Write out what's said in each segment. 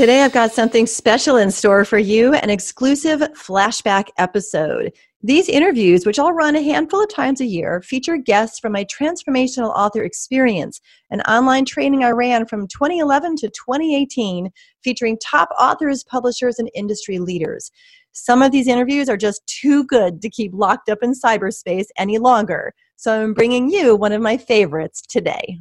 Today, I've got something special in store for you an exclusive flashback episode. These interviews, which I'll run a handful of times a year, feature guests from my transformational author experience, an online training I ran from 2011 to 2018, featuring top authors, publishers, and industry leaders. Some of these interviews are just too good to keep locked up in cyberspace any longer, so I'm bringing you one of my favorites today.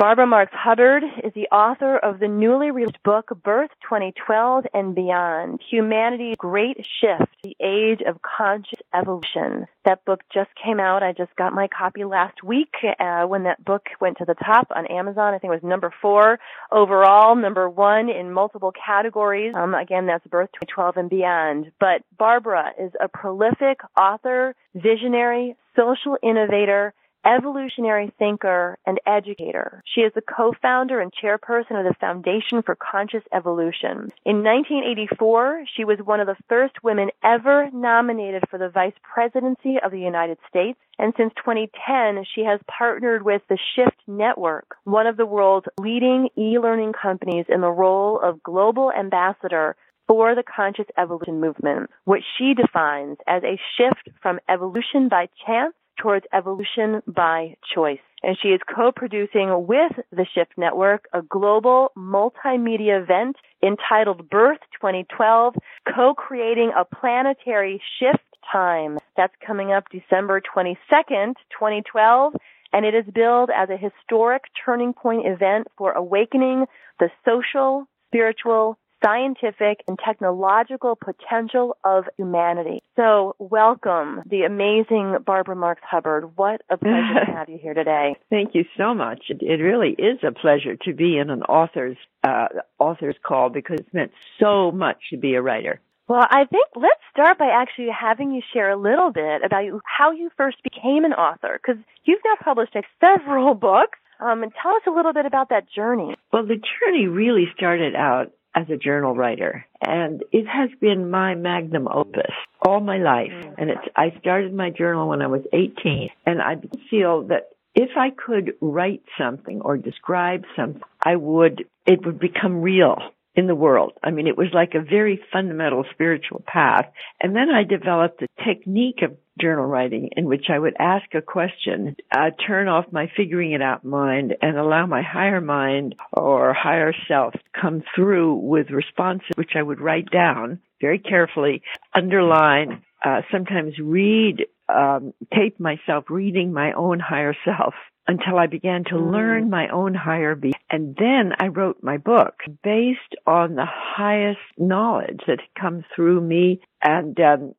Barbara Marx Hubbard is the author of the newly released book Birth 2012 and Beyond Humanity's Great Shift, The Age of Conscious Evolution. That book just came out. I just got my copy last week uh, when that book went to the top on Amazon. I think it was number four overall, number one in multiple categories. Um, again, that's Birth 2012 and Beyond. But Barbara is a prolific author, visionary, social innovator, evolutionary thinker and educator. She is the co-founder and chairperson of the Foundation for Conscious Evolution. In 1984, she was one of the first women ever nominated for the vice presidency of the United States. And since 2010, she has partnered with the Shift Network, one of the world's leading e-learning companies in the role of global ambassador for the conscious evolution movement, which she defines as a shift from evolution by chance towards evolution by choice. And she is co-producing with the Shift Network a global multimedia event entitled Birth 2012, co-creating a planetary shift time. That's coming up December 22nd, 2012 and it is billed as a historic turning point event for awakening the social, spiritual, scientific and technological potential of humanity. So welcome the amazing Barbara Marx Hubbard. What a pleasure to have you here today. Thank you so much. It, it really is a pleasure to be in an author's uh, author's call because it's meant so much to be a writer. Well, I think let's start by actually having you share a little bit about how you first became an author, because you've now published like, several books. Um, and tell us a little bit about that journey. Well, the journey really started out as a journal writer and it has been my magnum opus all my life mm. and it's I started my journal when I was 18 and I feel that if I could write something or describe something I would it would become real in the world. I mean, it was like a very fundamental spiritual path. And then I developed a technique of journal writing in which I would ask a question, uh, turn off my figuring it out mind and allow my higher mind or higher self come through with responses which I would write down very carefully, underline, uh, sometimes read, um, tape myself reading my own higher self until I began to mm. learn my own higher being. And then I wrote my book based on the highest knowledge that had come through me and um,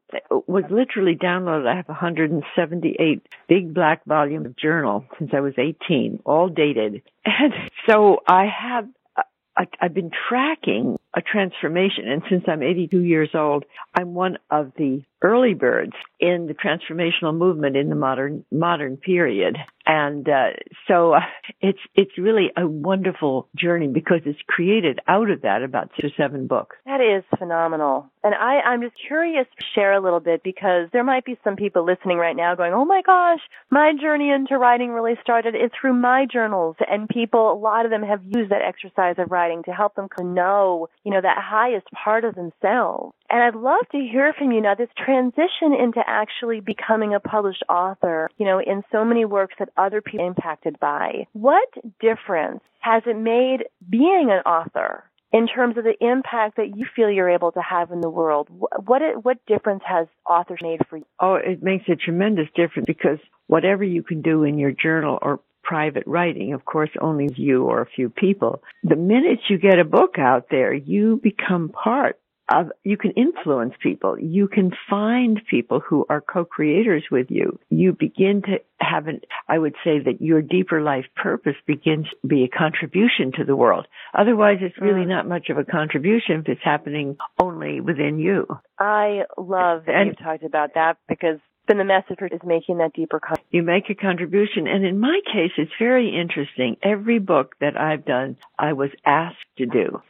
was literally downloaded. I have 178 big black volume of journal since I was 18, all dated. And so I have I, have been tracking a transformation, and since I'm 82 years old, I'm one of the early birds in the transformational movement in the modern modern period. And uh, so uh, it's it's really a wonderful journey because it's created out of that about six or seven books. That is phenomenal. And I, I'm just curious to share a little bit because there might be some people listening right now going, Oh my gosh, my journey into writing really started it through my journals and people a lot of them have used that exercise of writing to help them know, you know, that highest part of themselves. And I'd love to hear from you now this transition into actually becoming a published author, you know, in so many works that other people are impacted by. What difference has it made being an author in terms of the impact that you feel you're able to have in the world? What what difference has authors made for you? Oh, it makes a tremendous difference because whatever you can do in your journal or private writing, of course, only you or a few people. The minute you get a book out there, you become part uh, you can influence people. You can find people who are co-creators with you. You begin to have an, I would say that your deeper life purpose begins to be a contribution to the world. Otherwise, it's really mm. not much of a contribution if it's happening only within you. I love that and, you talked about that because then the message is making that deeper contribution. You make a contribution. And in my case, it's very interesting. Every book that I've done, I was asked to do.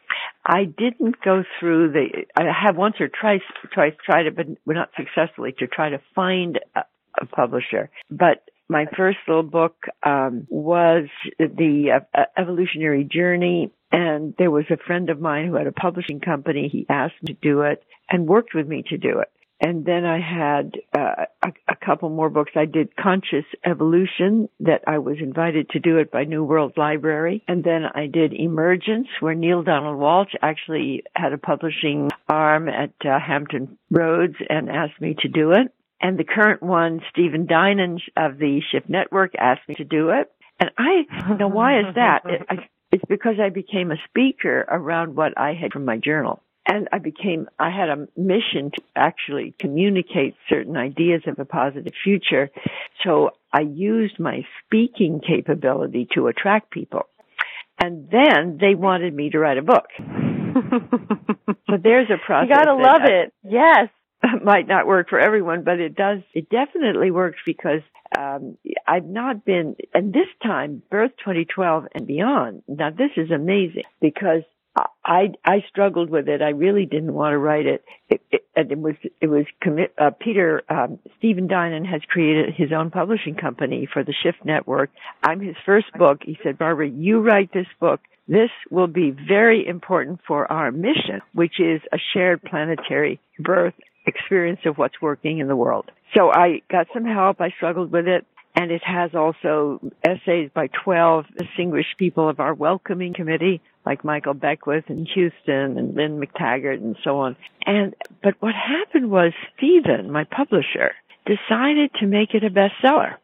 I didn't go through the, I have once or twice, twice tried it, but not successfully to try to find a, a publisher. But my first little book um, was the uh, evolutionary journey. And there was a friend of mine who had a publishing company. He asked me to do it and worked with me to do it and then I had uh, a, a, couple more books. I did Conscious Evolution that I was invited to do it by New World Library. And then I did Emergence where Neale Donald Walsch actually had a publishing arm at uh, Hampton Roads and asked me to do it. And the current one, Stephen Dinan of the Shift Network asked me to do it. And I, now why is that? It, I, it's because I became a speaker around what I had from my journal and I became, I had a mission to actually communicate certain ideas of a positive future. So I used my speaking capability to attract people. And then they wanted me to write a book. so there's a process. You gotta love I, it. Yes. Might not work for everyone, but it does, it definitely works because, um, I've not been, and this time, birth 2012 and beyond. Now this is amazing because I I struggled with it. I really didn't want to write it. It, it, it was it was commit. Uh, Peter um, Stephen Dinan has created his own publishing company for the Shift Network. I'm his first book. He said, Barbara, you write this book. This will be very important for our mission, which is a shared planetary birth experience of what's working in the world. So I got some help. I struggled with it and it has also essays by 12 distinguished people of our welcoming committee, like Michael Beckwith in Houston and Lynne McTaggart and so on. And, but what happened was Stephen, my publisher, decided to make it a bestseller.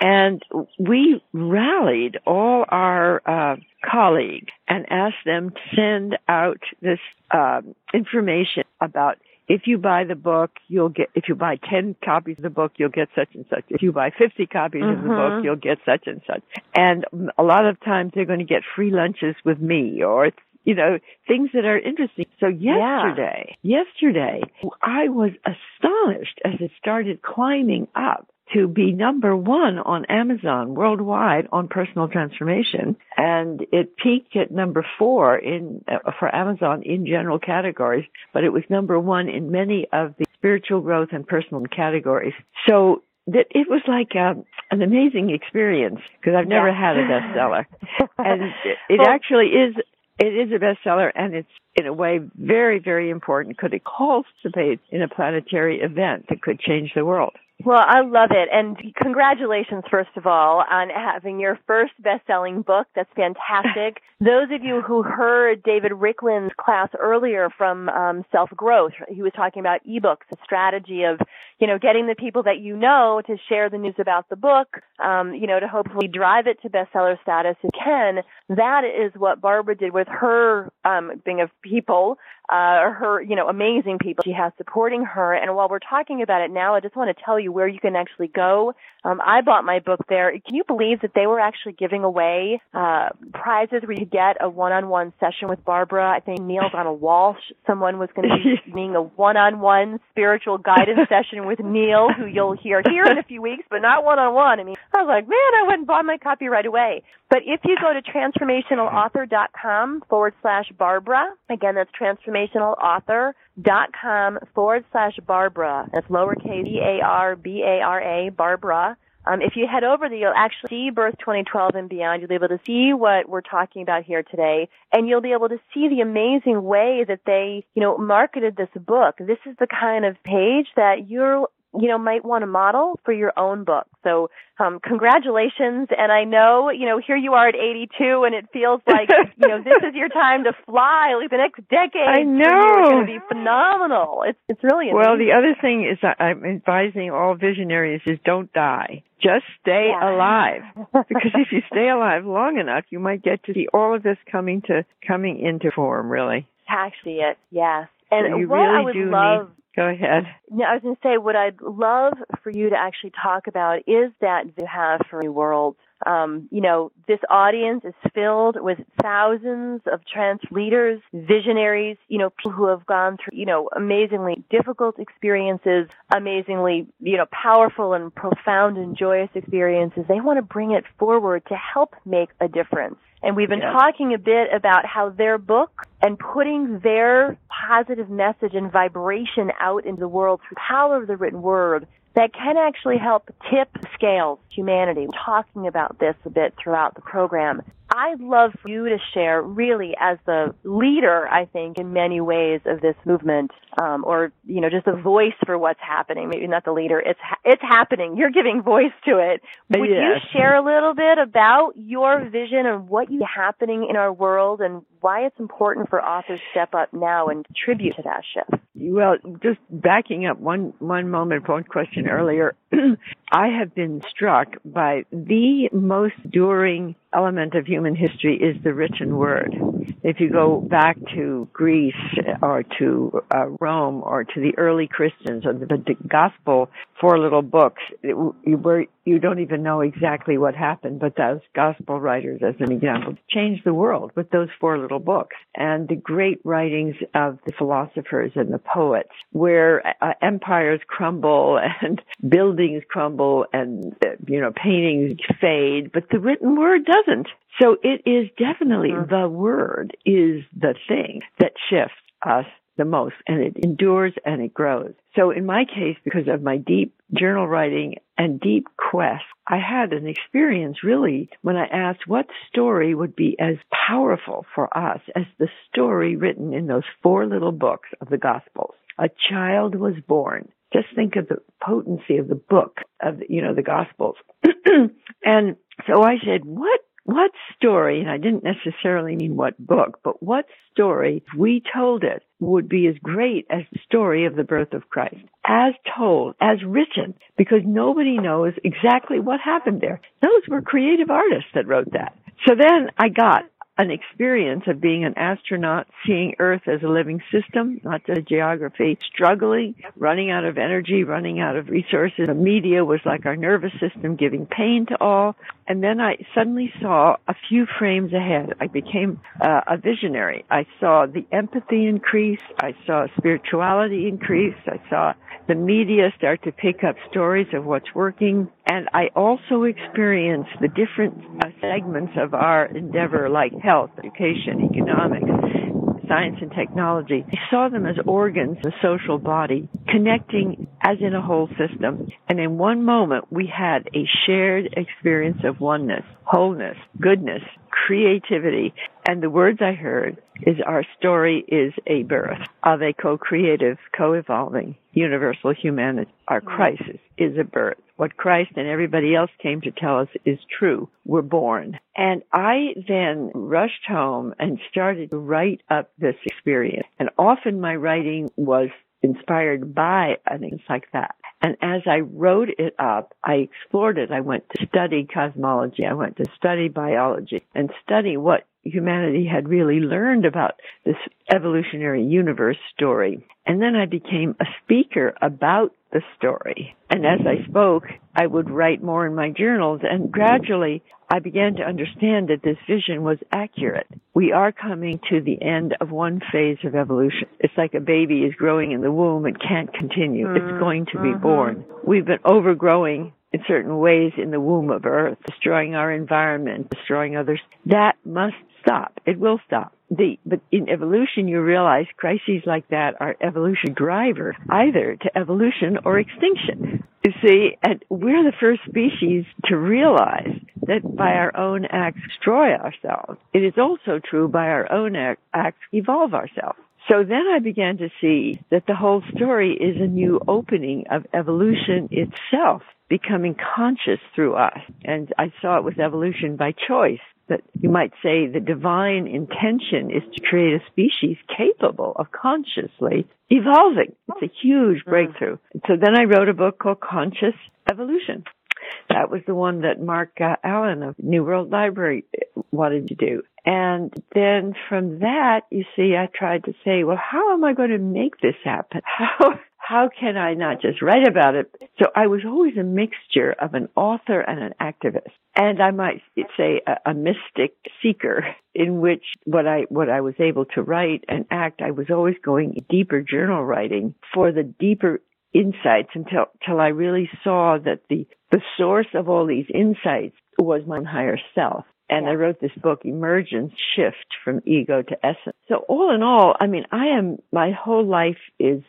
And we rallied all our uh, colleagues and asked them to send out this uh, information about if you buy the book, you'll get, if you buy 10 copies of the book, you'll get such and such. If you buy 50 copies mm-hmm. of the book, mm-hmm. you'll get such and such. And a lot of times they're going to get free lunches with me or, you know, things that are interesting. So yesterday, yeah. yesterday, I was astonished as it started climbing up to be number one on Amazon worldwide on personal transformation. And it peaked at number four in, uh, for Amazon in general categories, but it was number one in many of the spiritual growth and personal categories. So that it was like um, an amazing experience because I've never yeah. had a bestseller, and it, it well, actually is. It is a bestseller, and it's in a way very, very important Could it participate in a planetary event that could change the world. Well, I love it. And congratulations, first of all, on having your first best-selling book. That's fantastic. Those of you who heard David Riklan's class earlier from um, Self-Growth, he was talking about ebooks, a strategy of, you know, getting the people that you know to share the news about the book, um, you know, to hopefully drive it to bestseller status if can. That is what Barbara did with her um, thing of people uh, her, you know, amazing people she has supporting her. And while we're talking about it now, I just want to tell you where you can actually go. Um, I bought my book there. Can you believe that they were actually giving away uh, prizes where you could get a one-on-one session with Barbara? I think Neale Donald Walsch, someone was going to be doing a one-on-one spiritual guidance session with Neale, who you'll hear here in a few weeks, but not one-on-one. I mean, I was like, man, I went and bought my copy right away. But if you go to transformationalauthor.com forward slash Barbara, again, that's transformationalauthor.com forward slash Barbara. That's lowercase B-A-R-B-A-R-A, Barbara. Um, if you head over there, you'll actually see Birth 2012 and beyond. You'll be able to see what we're talking about here today, and you'll be able to see the amazing way that they, you know, marketed this book. This is the kind of page that you're you know, might want to model for your own book. So, um, congratulations. And I know, you know, here you are at 82 and it feels like, you know, this is your time to fly. Like the next decade. I know. It's going to be phenomenal. It's, it's really amazing. Well, the other thing is I'm advising all visionaries is don't die. Just stay yeah. alive. because if you stay alive long enough, you might get to see all of this coming to, coming into form, really. Actually, it, yes. And so you what really I would do love. Need, go ahead. Yeah, I was going to say what I'd love for you to actually talk about is that you have for New Worlds. Um, you know, this audience is filled with thousands of trans leaders, visionaries, you know, people who have gone through, you know, amazingly difficult experiences, amazingly, you know, powerful and profound and joyous experiences. They want to bring it forward to help make a difference. And we've been Yes. talking a bit about how their book and putting their positive message and vibration out into the world through the power of the written word that can actually help tip scales humanity. We're talking about this a bit throughout the program. I'd love for you to share, really, as the leader, I think, in many ways of this movement, um, or you know, just a voice for what's happening. Maybe not the leader. It's ha- it's happening. You're giving voice to it. Would you share a little bit about your vision and what is happening in our world, and why it's important for authors to step up now and contribute to that shift? Well, just backing up one one moment, for one question earlier. I have been struck by the most enduring element of human history is the written word. If you go back to Greece or to uh, Rome or to the early Christians or the, the gospel four little books, it, you, where you don't even know exactly what happened, but those gospel writers, as an example, changed the world with those four little books and the great writings of the philosophers and the poets, where uh, empires crumble and buildings crumble and uh, you know paintings fade, but the written word doesn't. So it is definitely the word is the thing that shifts us the most and it endures and it grows. So in my case, because of my deep journal writing and deep quest, I had an experience really when I asked what story would be as powerful for us as the story written in those four little books of the Gospels. A child was born. Just think of the potency of the book of, you know, the Gospels. and so I said, what what story, and I didn't necessarily mean what book, but what story, if we told it, would be as great as the story of the birth of Christ, as told, as written, because nobody knows exactly what happened there. Those were creative artists that wrote that. So then I got an experience of being an astronaut, seeing Earth as a living system, not just geography, struggling, running out of energy, running out of resources. The media was like our nervous system giving pain to all. And then I suddenly saw a few frames ahead. I became uh, a visionary. I saw the empathy increase. I saw spirituality increase. I saw the media start to pick up stories of what's working. And I also experienced the different uh, segments of our endeavor, like health, education, economics, science and technology. I saw them as organs, the social body, connecting as in a whole system. And in one moment, we had a shared experience of oneness, wholeness, goodness, creativity. And the words I heard is our story is a birth of a co-creative, co-evolving, universal humanity. Our crisis is a birth. What Christ and everybody else came to tell us is true. We're born. And I then rushed home and started to write up this experience. And often my writing was inspired by an experience like that. And as I wrote it up, I explored it. I went to study cosmology. I went to study biology and study what humanity had really learned about this evolutionary universe story. And then I became a speaker about the story. And as I spoke, I would write more in my journals and gradually I began to understand that this vision was accurate. We are coming to the end of one phase of evolution. It's like a baby is growing in the womb and can't continue. It's mm-hmm. going to be mm-hmm. born. We've been overgrowing in certain ways in the womb of earth, destroying our environment, destroying others. That must stop. It will stop. The, but in evolution, you realize crises like that are evolution driver, either to evolution or extinction. You see, and we're the first species to realize that by our own acts destroy ourselves. It is also true by our own acts evolve ourselves. So then I began to see that the whole story is a new opening of evolution itself becoming conscious through us. And I saw it with evolution by choice. That you might say the divine intention is to create a species capable of consciously evolving. It's a huge breakthrough. So then I wrote a book called Conscious Evolution. That was the one that Marc uh, Allen of New World Library wanted to do. And then from that, you see, I tried to say, well, how am I going to make this happen? How, how can I not just write about it? So I was always a mixture of an author and an activist. And I might say a, a, mystic seeker in which what I, what I was able to write and act, I was always going deeper journal writing for the deeper insights until, until I really saw that the, the source of all these insights was my higher self. And yeah. I wrote this book, Emergence Shift from Ego to Essence. So all in all, I mean, I am, my whole life is,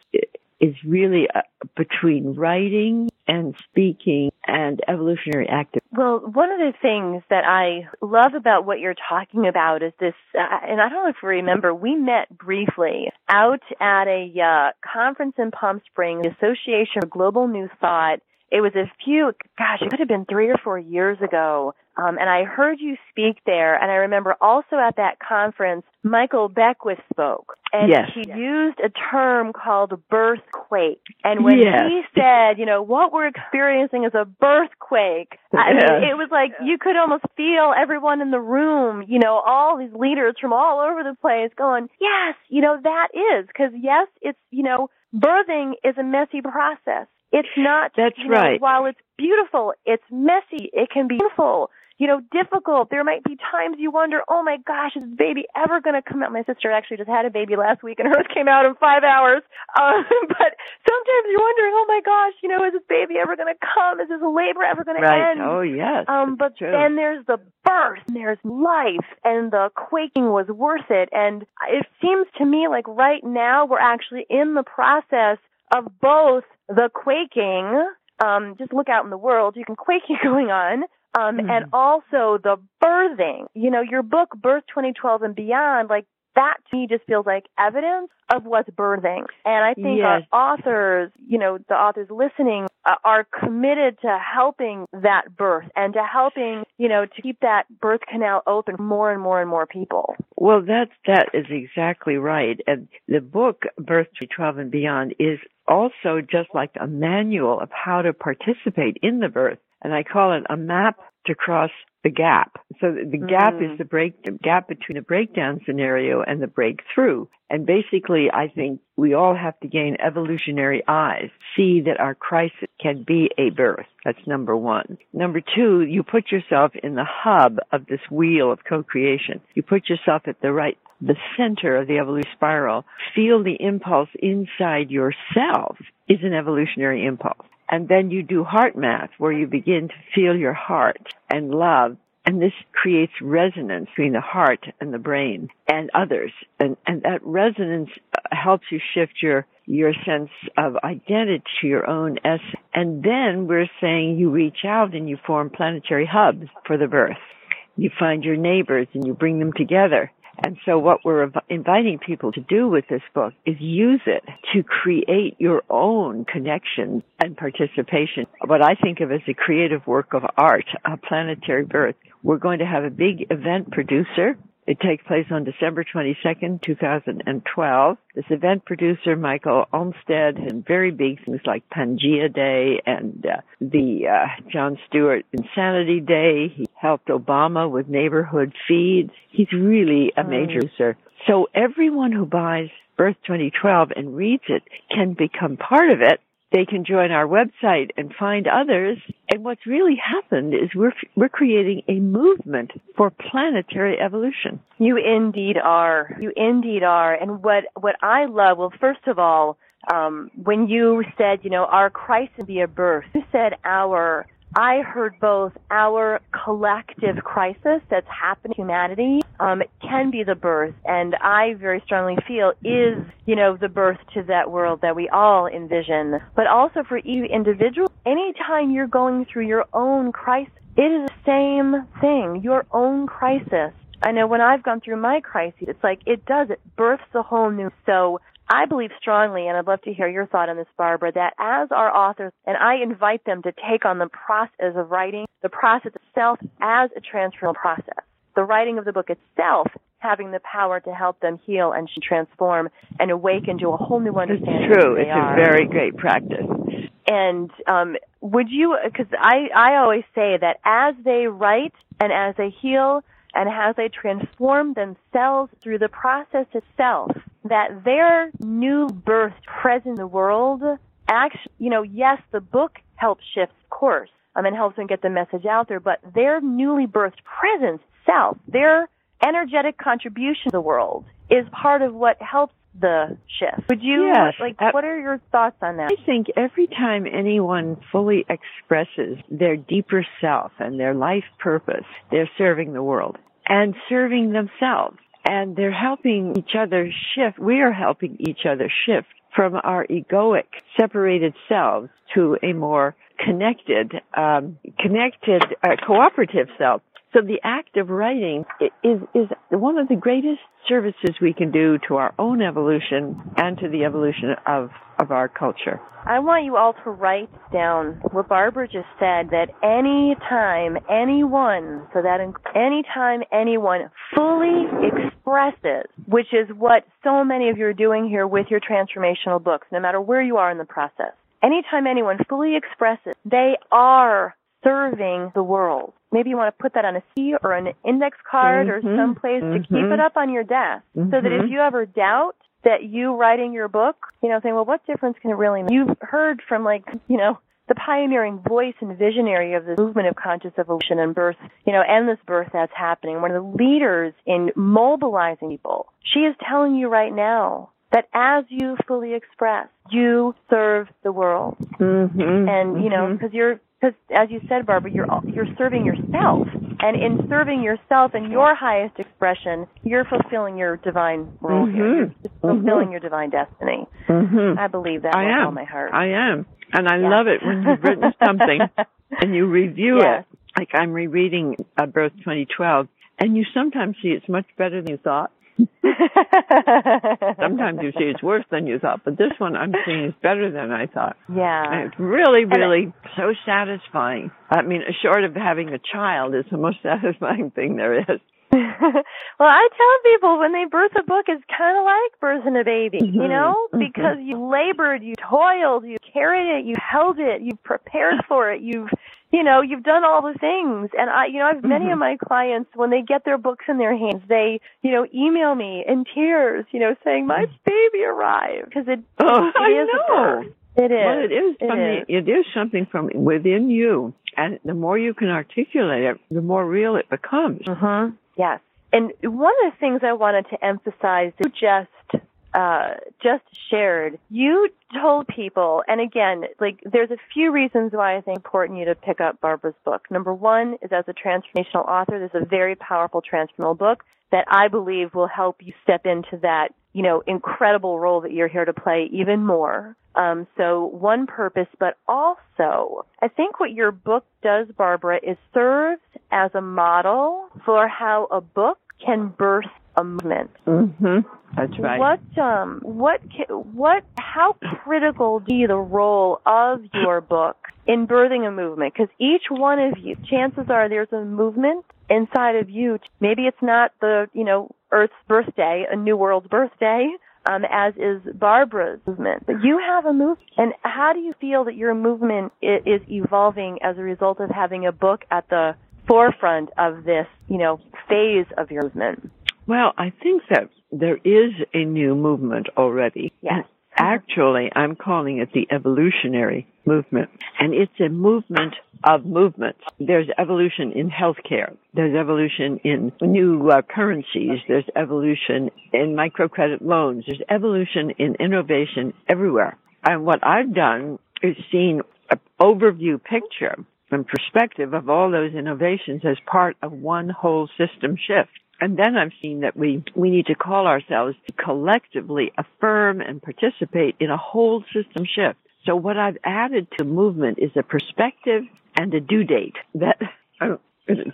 is really uh, between writing and speaking and evolutionary active. Well, one of the things that I love about what you're talking about is this, uh, and I don't know if you remember, we met briefly out at a uh, conference in Palm Springs, the Association for Global New Thought. It was a few, gosh, it could have been three or four years ago. Um, and I heard you speak there, and I remember also at that conference, Michael Beckwith spoke, and yes. he used a term called birthquake. And when yes. he said, you know, what we're experiencing is a birthquake, I mean, it was like you could almost feel everyone in the room, you know, all these leaders from all over the place going, yes, you know, that is, because yes, it's, you know, birthing is a messy process. It's not, That's you know, right. while it's beautiful, it's messy. It can be beautiful you know, difficult. There might be times you wonder, oh my gosh, is this baby ever going to come out? My sister actually just had a baby last week and hers came out in five hours. Uh, but sometimes you're wondering, oh my gosh, you know, is this baby ever going to come? Is this labor ever going right. to end? Oh yes. Um, but true. then there's the birth, and there's life, and the quaking was worth it. And it seems to me like right now we're actually in the process of both the quaking um, just look out in the world. You can quaking going on, um, mm. and also the birthing. You know, your book, Birth 2012 and Beyond, like that to me just feels like evidence of what's birthing. And I think yes. our authors, you know, the authors listening uh, are committed to helping that birth and to helping, you know, to keep that birth canal open for more and more and more people. Well, that that is exactly right. And the book Birth 2012 and Beyond is also just like a manual of how to participate in the birth and I call it a map to cross the gap. So the gap mm. is the break the gap between the breakdown scenario and the breakthrough. And basically, I think we all have to gain evolutionary eyes, see that our crisis can be a birth. That's number one. Number two, you put yourself in the hub of this wheel of co-creation. You put yourself at the right the center of the evolution spiral, feel the impulse inside yourself is an evolutionary impulse. And then you do heart math where you begin to feel your heart and love. And this creates resonance between the heart and the brain and others. And, and that resonance uh, helps you shift your, your sense of identity to your own essence. And then we're saying you reach out and you form planetary hubs for the birth. You find your neighbors and you bring them together and so what we're inviting people to do with this book is use it to create your own connection and participation. What I think of as a creative work of art, a planetary birth. We're going to have a big event producer it takes place on December 22nd, 2012. This event producer, Michael Olmstead, and very big things like Pangea Day and uh, the uh, Jon Stewart Insanity Day. He helped Obama with neighborhood feeds. He's really a major producer. So everyone who buys Birth 2012 and reads it can become part of it they can join our website and find others. And what's really happened is we're, we're creating a movement for planetary evolution. You indeed are. You indeed are. And what, what I love, well, first of all, um, when you said, you know, our crisis be a birth, you said our I heard both our collective crisis that's happening to humanity um, can be the birth, and I very strongly feel is, you know, the birth to that world that we all envision. But also for each individual, anytime you're going through your own crisis, it is the same thing, your own crisis. I know when I've gone through my crisis, it's like it does, it births a whole new. So I believe strongly, and I'd love to hear your thought on this, Barbara, that as our authors, and I invite them to take on the process of writing, the process itself as a transformational process. The writing of the book itself having the power to help them heal and to transform and awaken to a whole new understanding. It's true. It's are. a very great practice. And um, would you? Because I I always say that as they write and as they heal and as they transform themselves through the process itself, that their new birth present in the world actually, you know, yes, the book helps shift course um, and helps them get the message out there, but their newly birthed presence self, their energetic contribution to the world is part of what helps the shift. Would you yes, like uh, what are your thoughts on that? I think every time anyone fully expresses their deeper self and their life purpose, they're serving the world and serving themselves and they're helping each other shift. We are helping each other shift from our egoic, separated selves to a more connected, um, connected, uh, cooperative self. So the act of writing is, is one of the greatest services we can do to our own evolution and to the evolution of, of our culture. I want you all to write down what Barbara just said that any time anyone, so that any time anyone fully expresses, which is what so many of you are doing here with your transformational books, no matter where you are in the process. Anytime anyone fully expresses, they are serving the world. Maybe you want to put that on a C or an index card mm-hmm, or someplace mm-hmm. to keep it up on your desk mm-hmm. so that if you ever doubt that you writing your book, you know, saying, well, what difference can it really make? You've heard from like, you know, the pioneering voice and visionary of the movement of conscious evolution and birth, you know, endless birth that's happening. One of the leaders in mobilizing people. She is telling you right now that as you fully express, you serve the world. Mm-hmm, and, you know, because mm-hmm. you're because as you said, Barbara, you're you're serving yourself, and in serving yourself and your highest expression, you're fulfilling your divine role mm-hmm. here. You're fulfilling mm-hmm. your divine destiny. Mm-hmm. I believe that I with am. all my heart. I am, and I Yeah. love it when you've written something and you review Yes. it. Like I'm rereading uh, Birth 2012, and you sometimes see it's much better than you thought. Sometimes you see it's worse than you thought, but this one I'm seeing is better than I thought. yeah. And it's really, really so satisfying. I mean, short of having a child, it's the most satisfying thing there is. well, I tell people when they birth a book, it's kind of like birthing a baby, you Mhm, know, mhm. because you labored, you toiled, you carried it, you held it, you prepared for it, you've, you know, you've done all the things. And I, you know, I've many of Mhm. my clients when they get their books in their hands, they, you know, email me in tears, you know, saying my baby arrived because it, Oh, it I is know. It is. Well, it is It something. is. It is something from within you, and the more you can articulate it, the more real it becomes. Mm-hmm. Yes. And one of the things I wanted to emphasize just uh, just shared, you told people, and again, like there's a few reasons why I think it's important you to pick up Barbara's book. Number one is as a transformational author, this is a very powerful transformational book that I believe will help you step into that, you know, incredible role that you're here to play even more. Um, so one purpose, but also I think what your book does, Barbara, is serves as a model for how a book can birth a movement. Mm-hmm. That's right. What um what what how critical do you the role of your book in birthing a movement? Because each one of you, chances are there's a movement inside of you. Maybe it's not the you know Earth's birthday, a new world's birthday, um, as is Barbara's movement, but you have a movement. And how do you feel that your movement is evolving as a result of having a book at the forefront of this you know phase of your movement? Well, I think that there is a new movement already. Yes. Actually, I'm calling it the evolutionary movement. And it's a movement of movements. There's evolution in healthcare. There's evolution in new uh, currencies. There's evolution in microcredit loans. There's evolution in innovation everywhere. And what I've done is seen an overview picture and perspective of all those innovations as part of one whole system shift. And then I've seen that we, we need to call ourselves to collectively affirm and participate in a whole system shift. So what I've added to movement is a perspective and a due date. That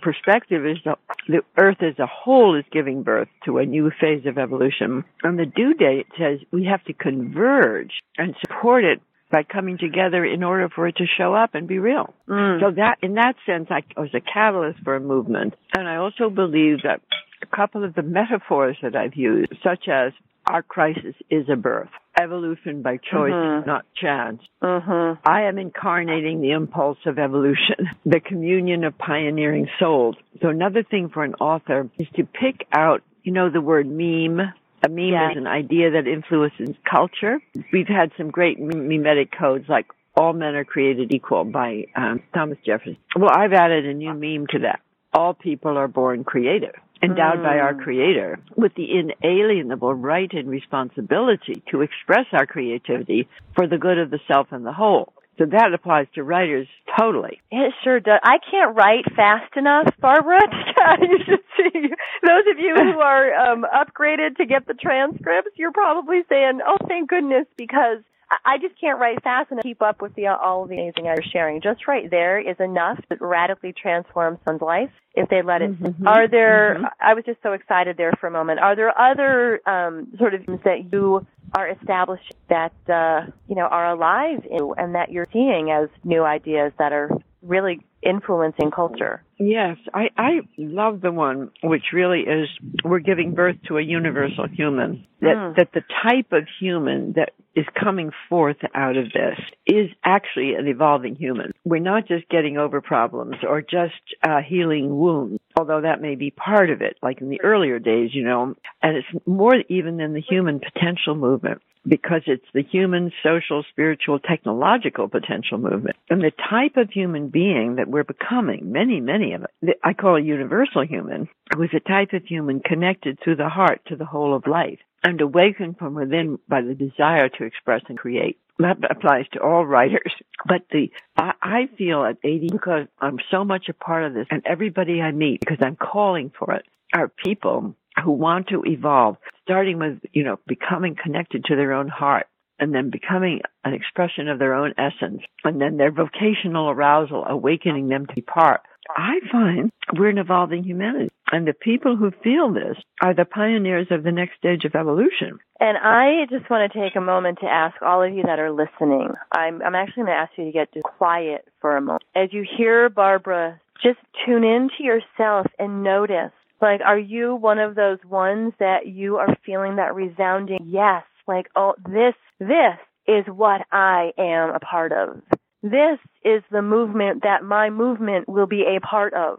perspective is the, the earth as a whole is giving birth to a new phase of evolution. And the due date says we have to converge and support it by coming together in order for it to show up and be real. Mm. So that, in that sense, I was a catalyst for a movement. And I also believe that a couple of the metaphors that I've used, such as our crisis is a birth. Evolution by choice, mm-hmm. not chance. Mm-hmm. I am incarnating the impulse of evolution, the communion of pioneering souls. So another thing for an author is to pick out, you know, the word meme. A meme yeah. is an idea that influences culture. We've had some great memetic codes like all men are created equal by um, Thomas Jefferson. Well, I've added a new meme to that. All people are born creative endowed mm. by our mm. creator with the inalienable right and responsibility to express our creativity for the good of the self and the whole. So that applies to writers totally. It sure does. I can't write fast enough, Barbara. you should see those of you who are um, upgraded to get the transcripts. You're probably saying, "Oh, thank goodness," because I just can't write fast enough to keep up with the, all of the amazing you're sharing. Just right there is enough to radically transform someone's life if they let it. Mm-hmm. Are there? Mm-hmm. I was just so excited there for a moment. Are there other um, sort of things that you are established that uh, you know are alive and that you're seeing as new ideas that are really influencing culture. Yes, I, I love the one which really is we're giving birth to a universal human. That mm. that the type of human that is coming forth out of this is actually an evolving human. We're not just getting over problems or just uh, healing wounds, although that may be part of it, like in the earlier days, you know. And it's more even than the human potential movement because it's the human, social, spiritual, technological potential movement. And the type of human being that we're becoming, many, many of it, I call a universal human, who is a type of human connected through the heart to the whole of life and awakened from within by the desire to express and create. That applies to all writers. But the, I, I feel at 80 because I'm so much a part of this and everybody I meet because I'm calling for it are people who want to evolve, starting with, you know, becoming connected to their own heart and then becoming an expression of their own essence and then their vocational arousal awakening them to be part. I find we're an evolving humanity. And the people who feel this are the pioneers of the next stage of evolution. And I just want to take a moment to ask all of you that are listening. I'm, I'm actually going to ask you to get quiet for a moment. As you hear Barbara, just tune in to yourself and notice like, are you one of those ones that you are feeling that resounding yes? Like, oh, this, this is what I am a part of. This is the movement that my movement will be a part of.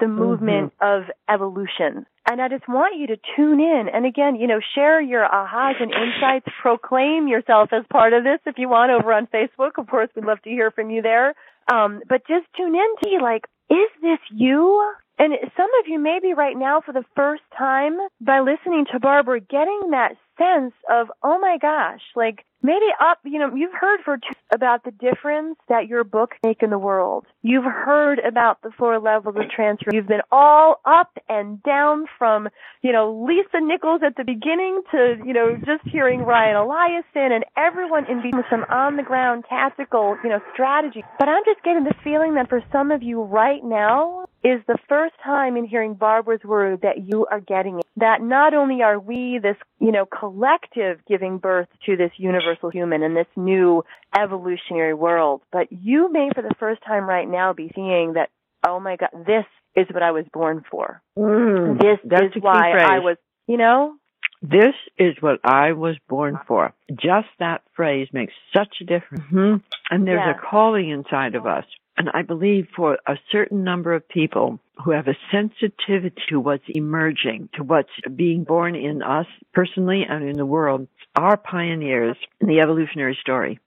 The movement mm-hmm. of evolution. And I just want you to tune in and again, you know, share your ahas and insights, proclaim yourself as part of this if you want over on Facebook. Of course, we'd love to hear from you there. Um, but just tune in to like, is this you? And some of you maybe right now for the first time by listening to Barbara getting that sense of, oh my gosh, like maybe up, you know, you've heard for t- about the difference that your book make in the world. You've heard about the four levels of transfer. You've been all up and down from, you know, Lisa Nichols at the beginning to, you know, just hearing Ryan Eliason and everyone in between with some on the ground tactical, you know, strategy. But I'm just getting the feeling that for some of you right now is the first time in hearing Barbara's word that you are getting it. That not only are we this, you know, collective giving birth to this universal human in this new evolutionary world. But you may, for the first time right now, be seeing that, oh my God, this is what I was born for. Mm, this is why I was, you know? This is what I was born for. Just that phrase makes such a difference. Mm-hmm. And there's yeah. a calling inside of us. And I believe for a certain number of people, who have a sensitivity to what's emerging, to what's being born in us personally and in the world, are pioneers in the evolutionary story.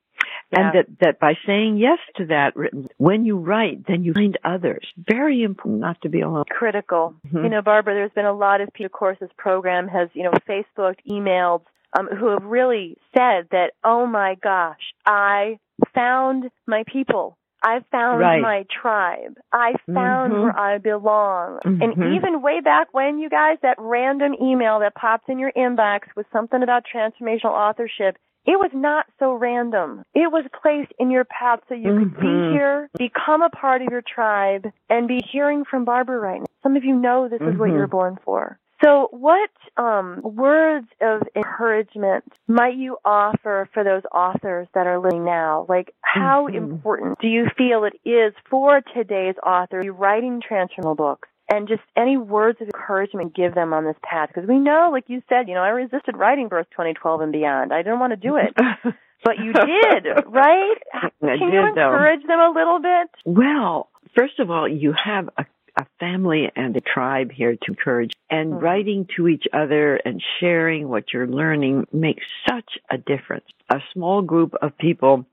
Yeah. And that, that by saying yes to that, when you write, then you find others. Very important not to be alone. Critical. Mm-hmm. You know, Barbara, there's been a lot of people, of course, this program has, you know, Facebooked, emailed, um, who have really said that, oh my gosh, I found my people. I found right. my tribe. I found mm-hmm. where I belong. Mm-hmm. And even way back when, you guys, that random email that popped in your inbox with something about transformational authorship, it was not so random. It was placed in your path so you mm-hmm. could be mm-hmm. here, become a part of your tribe, and be hearing from Barbara right now. Some of you know this is what you're mm-hmm. born for. So, what um, words of encouragement might you offer for those authors that are living now? Like, how mm-hmm. important do you feel it is for today's author to be writing transformational books and just any words of encouragement give them on this path because we know like you said you know i resisted writing birth 2012 and beyond i didn't want to do it but you did right I can did, you encourage though. them a little bit Well, first of all, you have a, a family and a tribe here to encourage. And Mhm. writing to each other and sharing what you're learning makes such a difference. A small group of people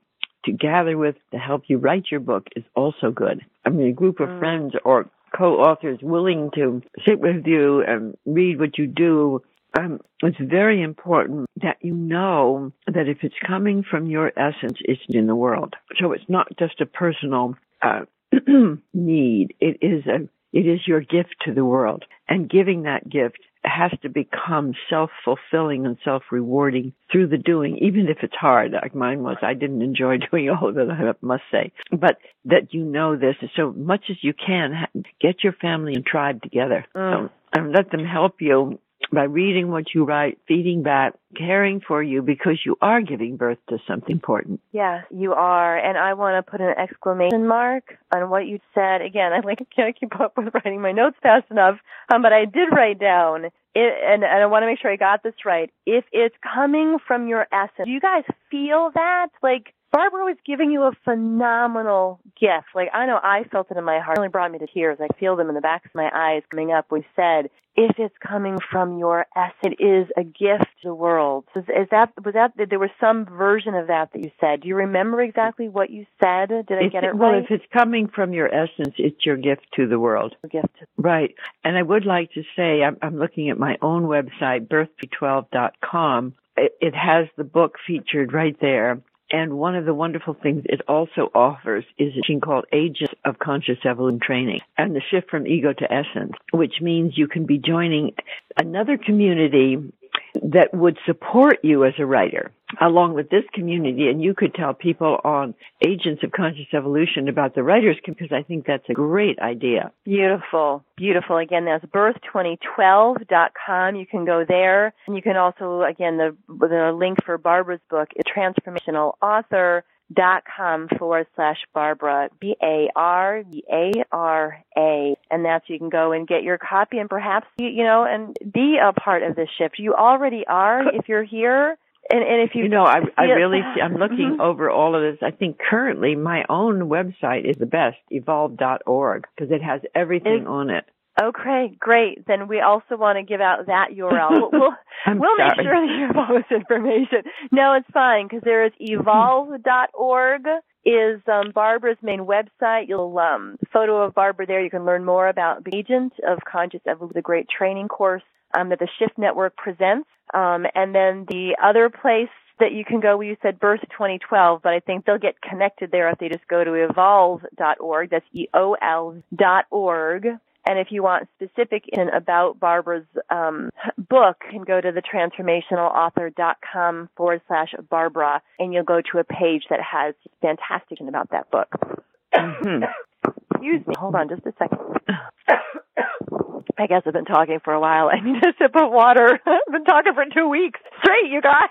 to gather with to help you write your book is also good. I mean, a group of Mm. friends or co-authors willing to sit with you and read what you do um, it's very important that you know that if it's coming from your essence, it's in the world. So it's not just a personal uh, need. It is a it is your gift to the world, and giving that gift has to become self-fulfilling and self-rewarding through the doing, even if it's hard, like mine was. I didn't enjoy doing all of it, I must say. But that you know this, so much as you can, get your family and tribe together Mm. um, and let them help you by reading what you write, feeding back, caring for you because you are giving birth to something important. Yeah, you are. And I want to put an exclamation mark on what you said. Again, I like can't keep up with writing my notes fast enough. Um, but I did write down it, and, and I want to make sure I got this right. If it's coming from your essence, do you guys feel that? Like Barbara was giving you a phenomenal gift. Like I know I felt it in my heart. It only brought me to tears. I feel them in the backs of my eyes coming up. We said, if it's coming from your essence, it is a gift to the world. Is, is that was that there was some version of that that you said? Do you remember exactly what you said? Did I If get it well, right? Well, if it's coming from your essence, it's your gift to the world. Gift. Right. And I would like to say, I'm, I'm looking at my own website, birth12.com. It, it has the book featured right there. And one of the wonderful things it also offers is a thing called Agents of Conscious Evolution Training and the shift from ego to essence, which means you can be joining another community that would support you as a writer along with this community and you could tell people on agents of conscious evolution about the writers because I think that's a great idea. Beautiful, beautiful. Again, that's birth2012.com. You can go there, and you can also, again, the the link for Barbara's book is transformationalauthor.com forward slash Barbara B A R B A R A, and that's you can go and get your copy and perhaps you, you know and be a part of this shift. You already are if you're here. And, and if you, You know, I, I really, see, I'm looking Mhm. over all of this. I think currently my own website is the best, evolve.org, because it has everything Is- on it. Okay, great. Then we also want to give out that URL. We'll, we'll, we'll make sure that you have all this information. No, it's fine because there is evolve.org is um, Barbara's main website. You'll um, photo of Barbara there. You can learn more about the Agent of Conscious Evolution, the great training course um, that the Shift Network presents. Um, and then the other place that you can go, you said Birth 2012, but I think they'll get connected there if they just go to evolve.org. That's E-O-L dot org. And if you want specific in about Barbara's um, book, you can go to the transformationalauthor.com forward slash Barbara, and you'll go to a page that has fantastic information about that book. Mhm. Excuse me. Hold on just a second. I guess I've been talking for a while. I need a sip of water. I've been talking for two weeks straight, you guys.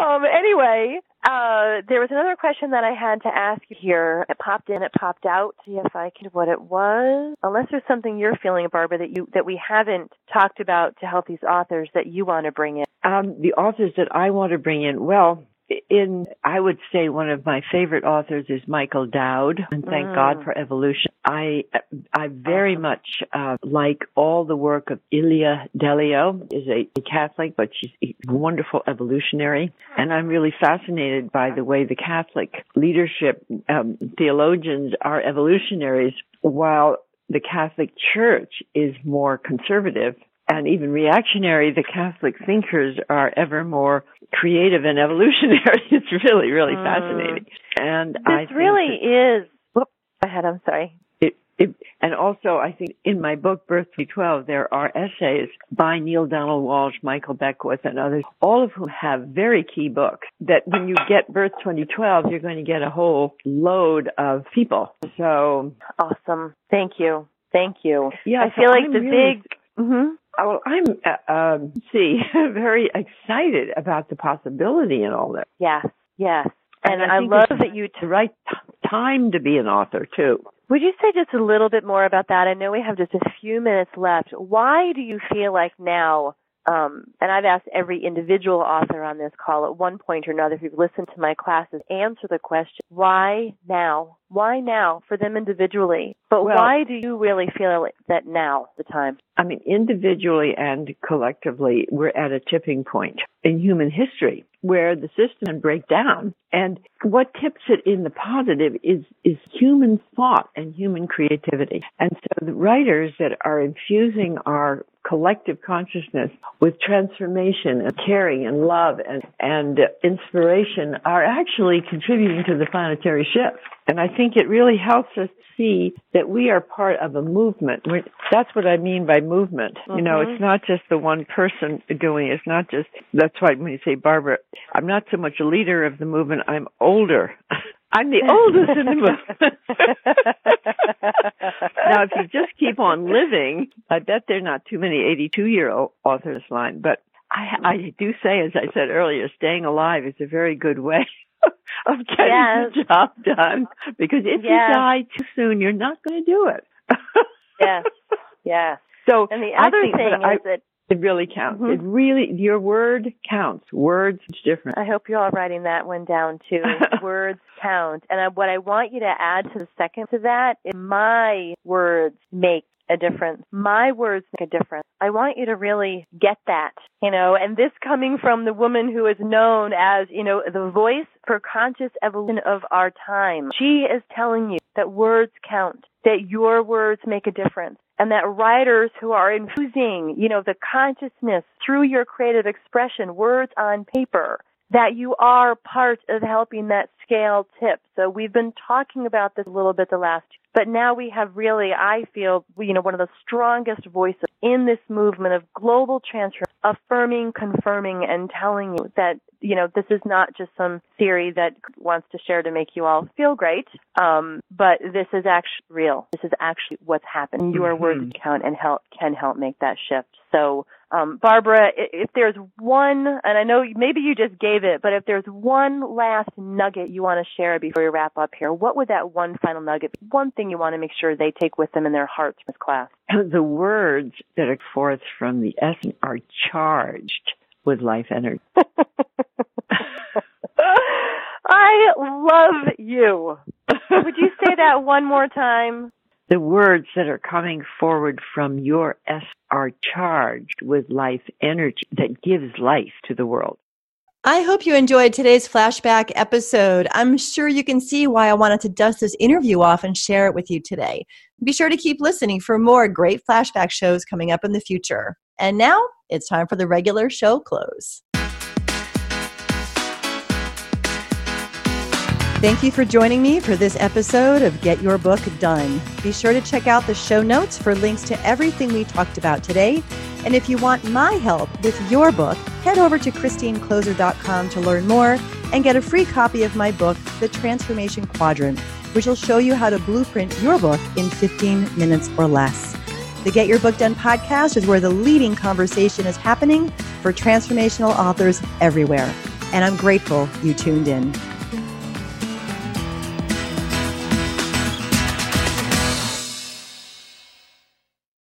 Um, anyway, uh, there was another question that I had to ask you here. It popped in, it popped out. See if I can what it was. Unless there's something you're feeling, Barbara, that you that we haven't talked about to help these authors that you want to bring in. Um, the authors that I want to bring in, well, in I would say one of my favorite authors is Michael Dowd, and thank Mm. God for evolution. I I very much uh, like all the work of Ilia Delio. is a, a Catholic, but she's a wonderful evolutionary, and I'm really fascinated by the way the Catholic leadership um, theologians are evolutionaries, while the Catholic Church is more conservative and even reactionary, the Catholic thinkers are ever more creative and evolutionary. It's really, really Mm. fascinating. And This I think really that is. Whoop, go ahead. I'm sorry. it, it, and also I think in my book, Birth 312, there are essays by Neale Donald Walsch, Michael Beckwith, and others, all of whom have very key books that when you get Birth 2012, you're going to get a whole load of people. So, Awesome. Thank you. Thank you. yeah, I so feel like I'm the really big. Hmm Oh, Well, I'm, uh, um, see, very excited about the possibility and all that. Yes. Yes. And, And I I, love that you. The right t- time to be an author too. Would you say just a little bit more about that? I know we have just a few minutes left. Why do you feel like now um, and I've asked every individual author on this call at one point or another who've listened to my classes answer the question, why now? Why now for them individually? But well, why do you really feel that now the time? I mean, individually and collectively, we're at a tipping point in human history where the system can break down. And what tips it in the positive is, is human thought and human creativity. And so the writers that are infusing our collective consciousness with transformation and caring and love and, and inspiration are actually contributing to the planetary shift. And I think it really helps us see that we are part of a movement. We're, that's what I mean by movement. Mm-hmm. You know, it's mm-hmm. not just the one person doing it. It's not just, that's why when you say, Barbara, I'm not so much a leader of the movement, I'm older. I'm the oldest in the movement. now, if you just keep on living, I bet there are not too many 82 year old authors line, but I, I do say, as I said earlier, staying alive is a very good way of getting yes. the job done because if yes. you die too soon, you're not going to do it. yes. Yes. So and the other thing I, is that it really counts. Mm-hmm. It really, your word counts. Words different. I hope you're all writing that one down too. words count. And I, what I want you to add to the second to that is my words make a difference. My words make a difference. I want you to really get that, you know, and this coming from the woman who is known as, you know, the voice for conscious evolution of our time. She is telling you that words count, that your words make a difference, and that writers who are infusing, you know, the consciousness through your creative expression, words on paper, that you are part of helping that scale tip. So we've been talking about this a little bit the last but now we have really, I feel, you know, one of the strongest voices in this movement of global transfer, affirming, confirming, and telling you that, you know, this is not just some theory that wants to share to make you all feel great, um, but this is actually real. This is actually what's happened. Your mm-hmm. words count and help can help make that shift. So um, Barbara, if there's one, and I know maybe you just gave it, but if there's one last nugget you want to share before we wrap up here, what would that one final nugget be? One thing you want to make sure they take with them in their hearts from this class? The words that are forth from the essence are charged with life energy. I love you. Would you say that one more time? the words that are coming forward from your S are charged with life energy that gives life to the world. I hope you enjoyed today's flashback episode. I'm sure you can see why I wanted to dust this interview off and share it with you today. Be sure to keep listening for more great flashback shows coming up in the future. And now it's time for the regular show close. Thank you for joining me for this episode of Get Your Book Done. Be sure to check out the show notes for links to everything we talked about today. And if you want my help with your book, head over to ChristineKloser.com to learn more and get a free copy of my book, The Transformation Quadrant, which will show you how to blueprint your book in 15 minutes or less. The Get Your Book Done podcast is where the leading conversation is happening for transformational authors everywhere. And I'm grateful you tuned in.